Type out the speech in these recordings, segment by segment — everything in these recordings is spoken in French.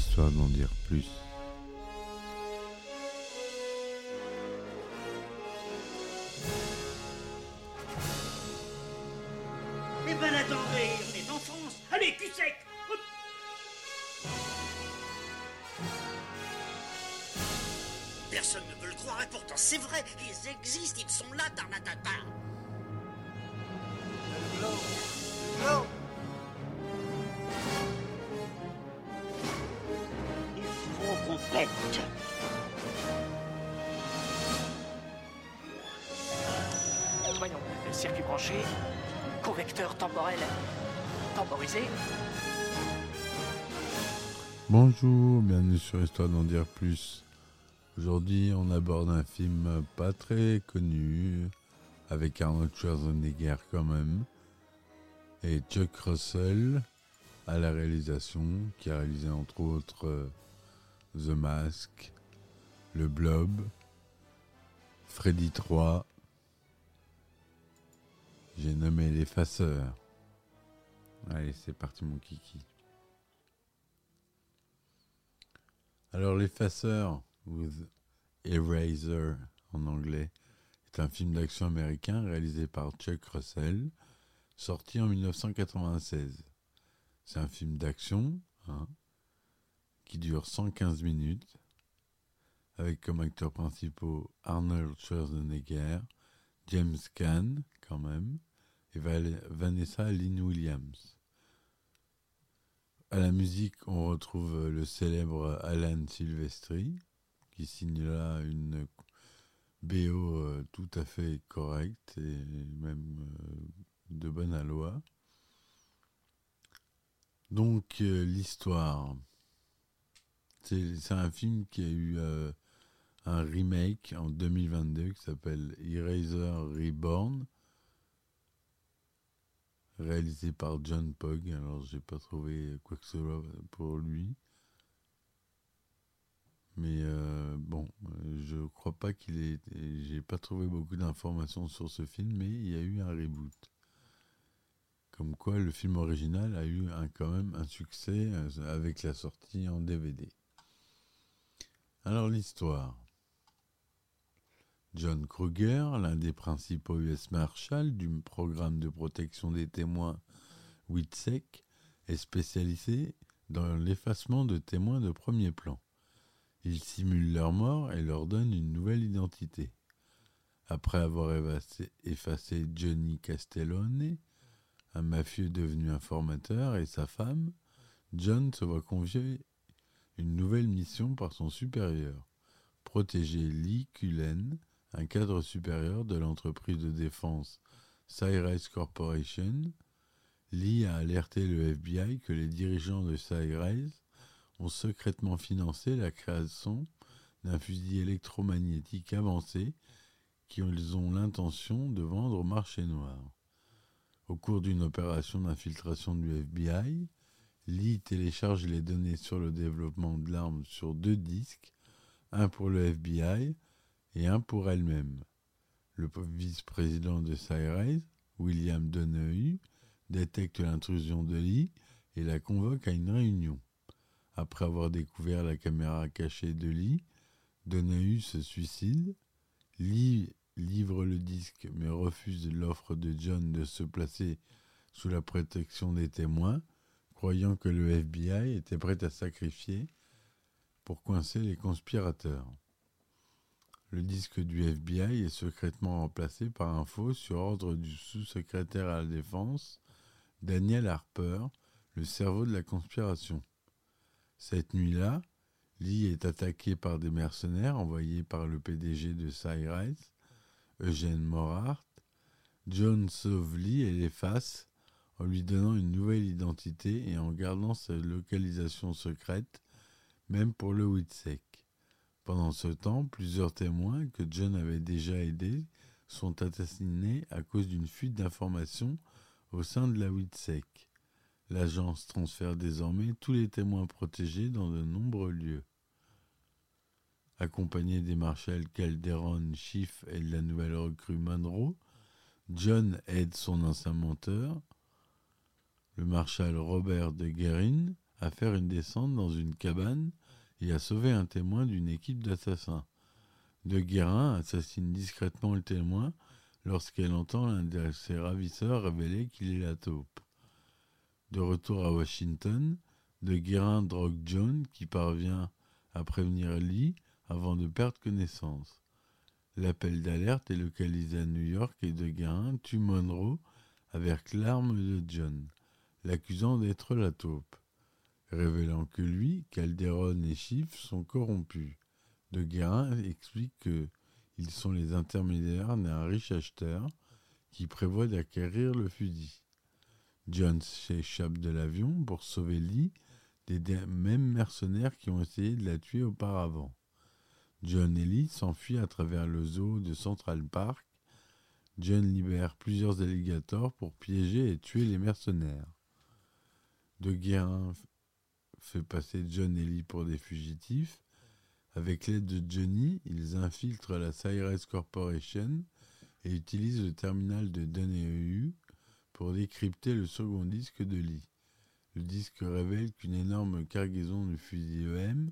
histoire d'en dire plus. Voyons, circuit branché, correcteur temporel temporisé. Bonjour, bienvenue sur Histoire d'en dire plus. Aujourd'hui, on aborde un film pas très connu, avec Arnold Schwarzenegger quand même, et Chuck Russell à la réalisation, qui a réalisé entre autres euh, The Mask, Le Blob, Freddy 3. J'ai nommé l'effaceur. Allez, c'est parti mon kiki. Alors l'effaceur, ou Eraser en anglais, est un film d'action américain réalisé par Chuck Russell, sorti en 1996. C'est un film d'action hein, qui dure 115 minutes, avec comme acteurs principaux Arnold Schwarzenegger, James Caan quand même, et Vanessa Lynn Williams. À la musique, on retrouve le célèbre Alan Silvestri, qui signe là une BO euh, tout à fait correcte et même euh, de bonne aloi. Donc, euh, l'histoire. C'est un film qui a eu euh, un remake en 2022 qui s'appelle Eraser Reborn réalisé par John Pog. Alors, j'ai pas trouvé quoi que ce soit pour lui. Mais euh, bon, je crois pas qu'il ait. J'ai pas trouvé beaucoup d'informations sur ce film, mais il y a eu un reboot. Comme quoi, le film original a eu un, quand même un succès euh, avec la sortie en DVD. Alors, l'histoire. John Kruger, l'un des principaux US Marshals du programme de protection des témoins WITSEC, est spécialisé dans l'effacement de témoins de premier plan. Il simule leur mort et leur donne une nouvelle identité. Après avoir effacé, Johnny Castellone, un mafieux devenu informateur, et sa femme, John se voit confier une nouvelle mission par son supérieur, protéger Lee Cullen, un cadre supérieur de l'entreprise de défense Cyrus Corporation. Lee a alerté le FBI que les dirigeants de Cyrus ont secrètement financé la création d'un fusil électromagnétique avancé qu'ils ont l'intention de vendre au marché noir. Au cours d'une opération d'infiltration du FBI, Lee télécharge les données sur le développement de l'arme sur deux disques, un pour le FBI et un pour elle-même. Le vice-président de Cyrus, William Donahue, détecte l'intrusion de Lee et la convoque à une réunion. Après avoir découvert la caméra cachée de Lee, Donahue se suicide. Lee livre le disque mais refuse l'offre de John de se placer sous la protection des témoins, croyant que le FBI était prêt à sacrifier pour coincer les conspirateurs. Le disque du FBI est secrètement remplacé par un faux sur ordre du sous-secrétaire à la défense, Daniel Harper, le cerveau de la conspiration. Cette nuit-là, Lee est attaqué par des mercenaires envoyés par le PDG de Cyrus, Eugène Morhart. John sauve Lee et l'efface en lui donnant une nouvelle identité et en gardant sa localisation secrète, même pour le WITSEC. Pendant ce temps, plusieurs témoins que John avait déjà aidés sont assassinés à cause d'une fuite d'informations au sein de la WITSEC. L'agence transfère désormais tous les témoins protégés dans de nombreux lieux. Accompagné des marshals Calderon, Schiff et de la nouvelle recrue Monroe, John aide son ancien menteur, le marshal Robert de Guerin, à faire une descente dans une cabane et à sauver un témoin d'une équipe d'assassins. De Guérin assassine discrètement le témoin lorsqu'elle entend l'un de ses ravisseurs révéler qu'il est la taupe. De retour à Washington, De Guérin drogue John qui parvient à prévenir Lee avant de perdre connaissance. L'appel d'alerte est localisé à New York et De Guérin tue Monroe avec l'arme de John, l'accusant d'être la taupe, révélant que lui, Calderon et Schiff sont corrompus. De Guérin explique que ils sont les intermédiaires d'un riche acheteur qui prévoit d'acquérir le fusil. John s'échappe de l'avion pour sauver Lee des mêmes mercenaires qui ont essayé de la tuer auparavant. John et Lee s'enfuient à travers le zoo de Central Park. John libère plusieurs alligators pour piéger et tuer les mercenaires. De Guérin fait passer John et Lee pour des fugitifs. Avec l'aide de Johnny, ils infiltrent la Cyrus Corporation et utilisent le terminal de Donahue pour décrypter le second disque de Lee. Le disque révèle qu'une énorme cargaison de fusils EM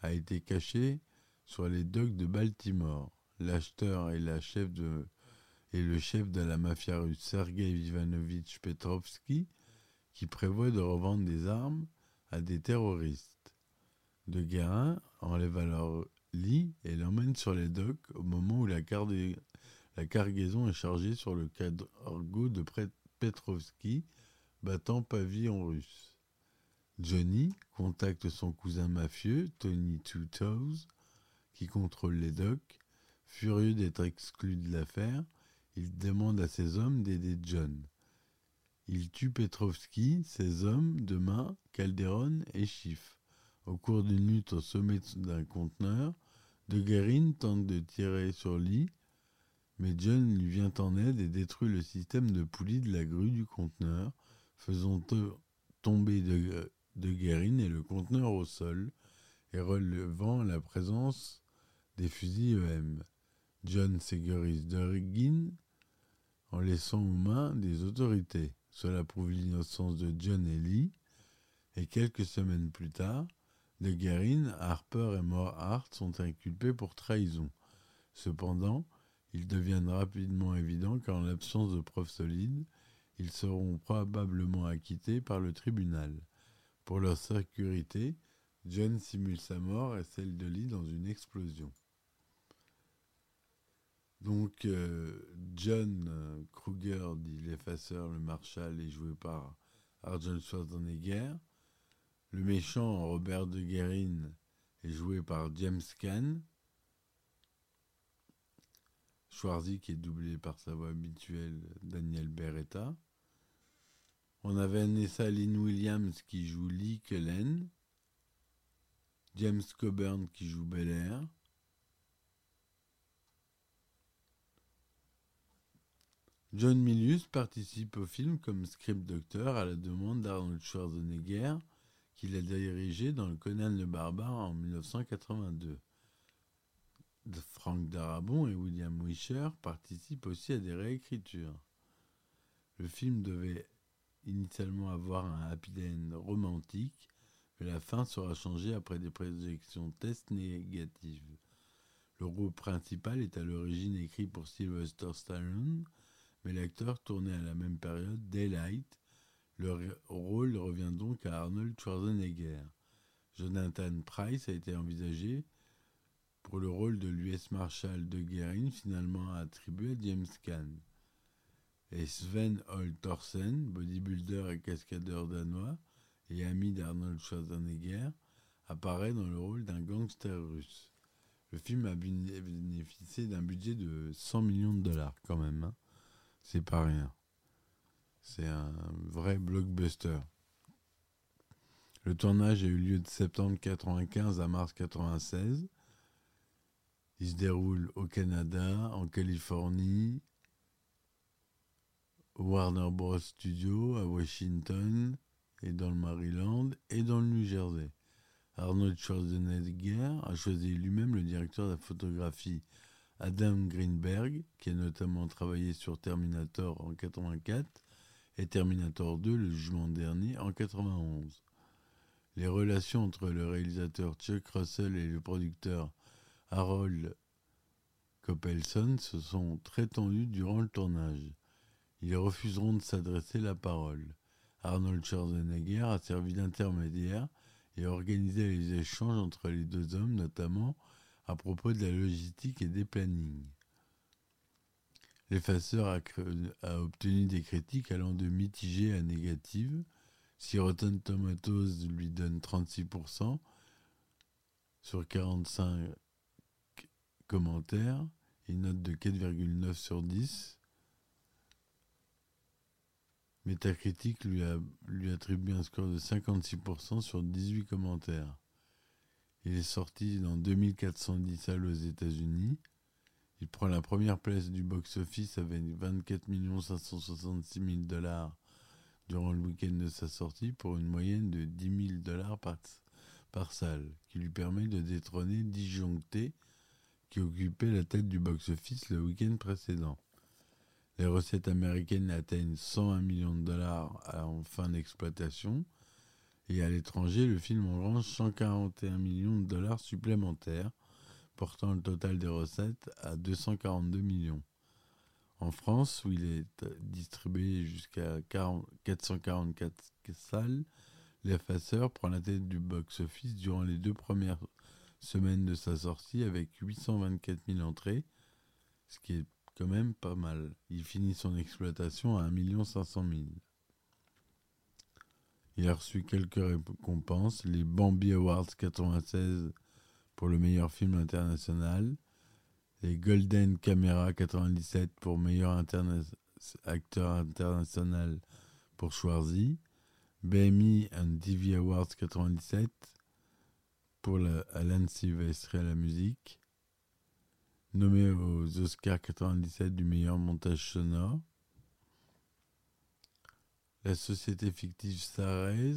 a été cachée sur les docks de Baltimore. L'acheteur et, le chef de la mafia russe Sergei Ivanovich Petrovski qui prévoit de revendre des armes à des terroristes. De Guérin enlève alors Lee et l'emmène sur les docks au moment où la, cargaison est chargée sur le cargo de Petrovski, battant pavillon russe. Johnny contacte son cousin mafieux, Tony Two Toes, qui contrôle les docks. Furieux d'être exclu de l'affaire, il demande à ses hommes d'aider John. Il tue Petrovski, ses hommes, de main, Calderon et Schiff. Au cours d'une lutte au sommet d'un conteneur, De Guerin tente de tirer sur Lee, mais John lui vient en aide et détruit le système de poulie de la grue du conteneur, faisant tomber De, de et le conteneur au sol et relevant la présence des fusils EM. John sécurise Guerin en laissant aux mains des autorités. Cela prouve l'innocence de John et Lee. Et quelques semaines plus tard, De Guerin, Harper et Morhart sont inculpés pour trahison. Cependant, il devient rapidement évident qu'en l'absence de preuves solides, ils seront probablement acquittés par le tribunal. Pour leur sécurité, John simule sa mort et celle de Lee dans une explosion. Donc, euh, John euh, Kruger, dit l'effaceur, le Marshal, est joué par Arnold Schwarzenegger. Le méchant, Robert de Guerin, est joué par James Caan. Schwarzy, qui est doublé par sa voix habituelle, Daniel Beretta. On avait Vanessa Lynn Williams qui joue Lee Cullen. James Coburn qui joue Belair. John Milius participe au film comme script docteur à la demande d'Arnold Schwarzenegger, qu'il a dirigé dans le Conan le Barbare en 1982. Frank Darabont et William Wisher participent aussi à des réécritures. Le film devait initialement avoir un happy end romantique, mais la fin sera changée après des projections tests négatives. Le rôle principal est à l'origine écrit pour Sylvester Stallone, mais l'acteur tournait à la même période Daylight. Le rôle revient donc à Arnold Schwarzenegger. Jonathan Price a été envisagé pour le rôle de l'US Marshal de Guerin, finalement attribué à James Caan. Et Sven Holt Thorsen, bodybuilder et cascadeur danois et ami d'Arnold Schwarzenegger, apparaît dans le rôle d'un gangster russe. Le film a bénéficié d'un budget de 100 millions de dollars quand même. Hein c'est pas rien. C'est un vrai blockbuster. Le tournage a eu lieu de septembre 95 à mars 96. Il se déroule au Canada, en Californie, au Warner Bros. Studio, à Washington, et dans le Maryland, et dans le New Jersey. Arnold Schwarzenegger a choisi lui-même le directeur de la photographie Adam Greenberg, qui a notamment travaillé sur Terminator en 84 et Terminator 2, le jugement dernier, en 91. Les relations entre le réalisateur Chuck Russell et le producteur Harold Coppelson se sont très tendues durant le tournage. Ils refuseront de s'adresser la parole. Arnold Schwarzenegger a servi d'intermédiaire et a organisé les échanges entre les deux hommes, notamment à propos de la logistique et des plannings. L'effaceur a, obtenu des critiques allant de mitigées à négatives. Si Tomatoes lui donne 36% sur 45 commentaires, une note de 4,9 sur 10. Metacritic lui attribue un score de 56% sur 18 commentaires. Il est sorti dans 2410 salles aux États-Unis. Il prend la première place du box-office avec 24 566 000 dollars durant le week-end de sa sortie pour une moyenne de 10 000 dollars par, salle, qui lui permet de détrôner Disjoncté, qui occupait la tête du box-office le week-end précédent. Les recettes américaines atteignent 101 millions de dollars en fin d'exploitation, et à l'étranger, le film engrange 141 millions de dollars supplémentaires, portant le total des recettes à 242 millions. En France, où il est distribué jusqu'à 444 salles, l'effaceur prend la tête du box-office durant les deux premières semaines de sa sortie avec 824 000 entrées, ce qui est quand même pas mal. Il finit son exploitation à 1 500 000. Il a reçu quelques récompenses, les Bambi Awards 96 pour le meilleur film international, les Golden Camera 97 pour meilleur acteur international pour Schwarzy, BMI and TV Awards 97 pour la, Alan Silvestre à la musique, nommé aux Oscars 97 du meilleur montage sonore, la société fictive Sarez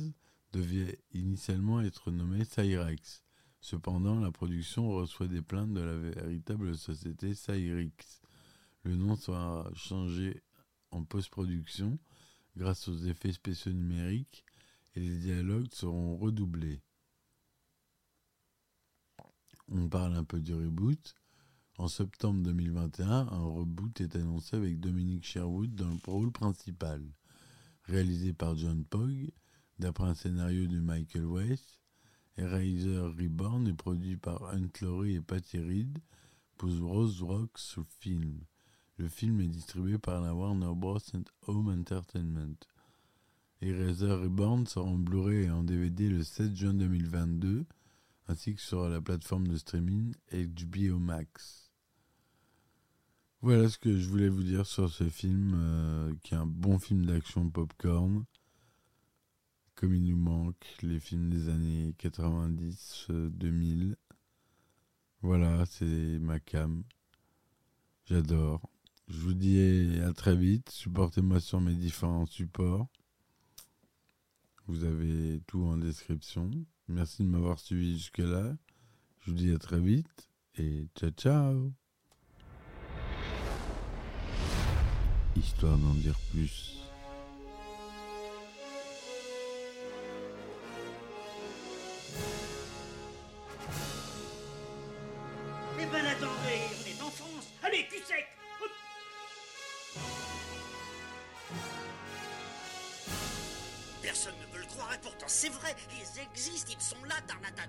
devait initialement être nommée Cyrex. Cependant, la production reçoit des plaintes de la véritable société Cyrix. Le nom sera changé en post-production grâce aux effets spéciaux numériques et les dialogues seront redoublés. On parle un peu du reboot. En septembre 2021, un reboot est annoncé avec Dominique Sherwood dans le rôle principal réalisé par John Pogg, d'après un scénario de Michael Weiss, et réalisé Reborn et produit par Hunt Laurie et Patty Reed pour Rose Rocks Film. Le film est distribué par la Warner Bros. Home Entertainment. Eraser Reborn sort en Blu-ray et en DVD le 7 juin 2022, ainsi que sur la plateforme de streaming HBO Max. Voilà ce que je voulais vous dire sur ce film, euh, qui est un bon film d'action popcorn. Comme il nous manque les films des années 90, 2000. Euh, voilà, c'est ma cam. J'adore. Je vous dis à très vite. Supportez-moi sur mes différents supports. Vous avez tout en description. Merci de m'avoir suivi jusque-là. Je vous dis à très vite et ciao ciao histoire d'en dire plus. Eh ben on est en France Allez, cul sec. Personne ne veut le croire et pourtant c'est vrai, ils existent, ils sont là, Tarnatata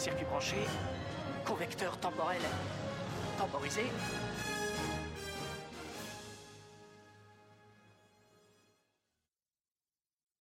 circuit branché, convecteur temporel temporisé,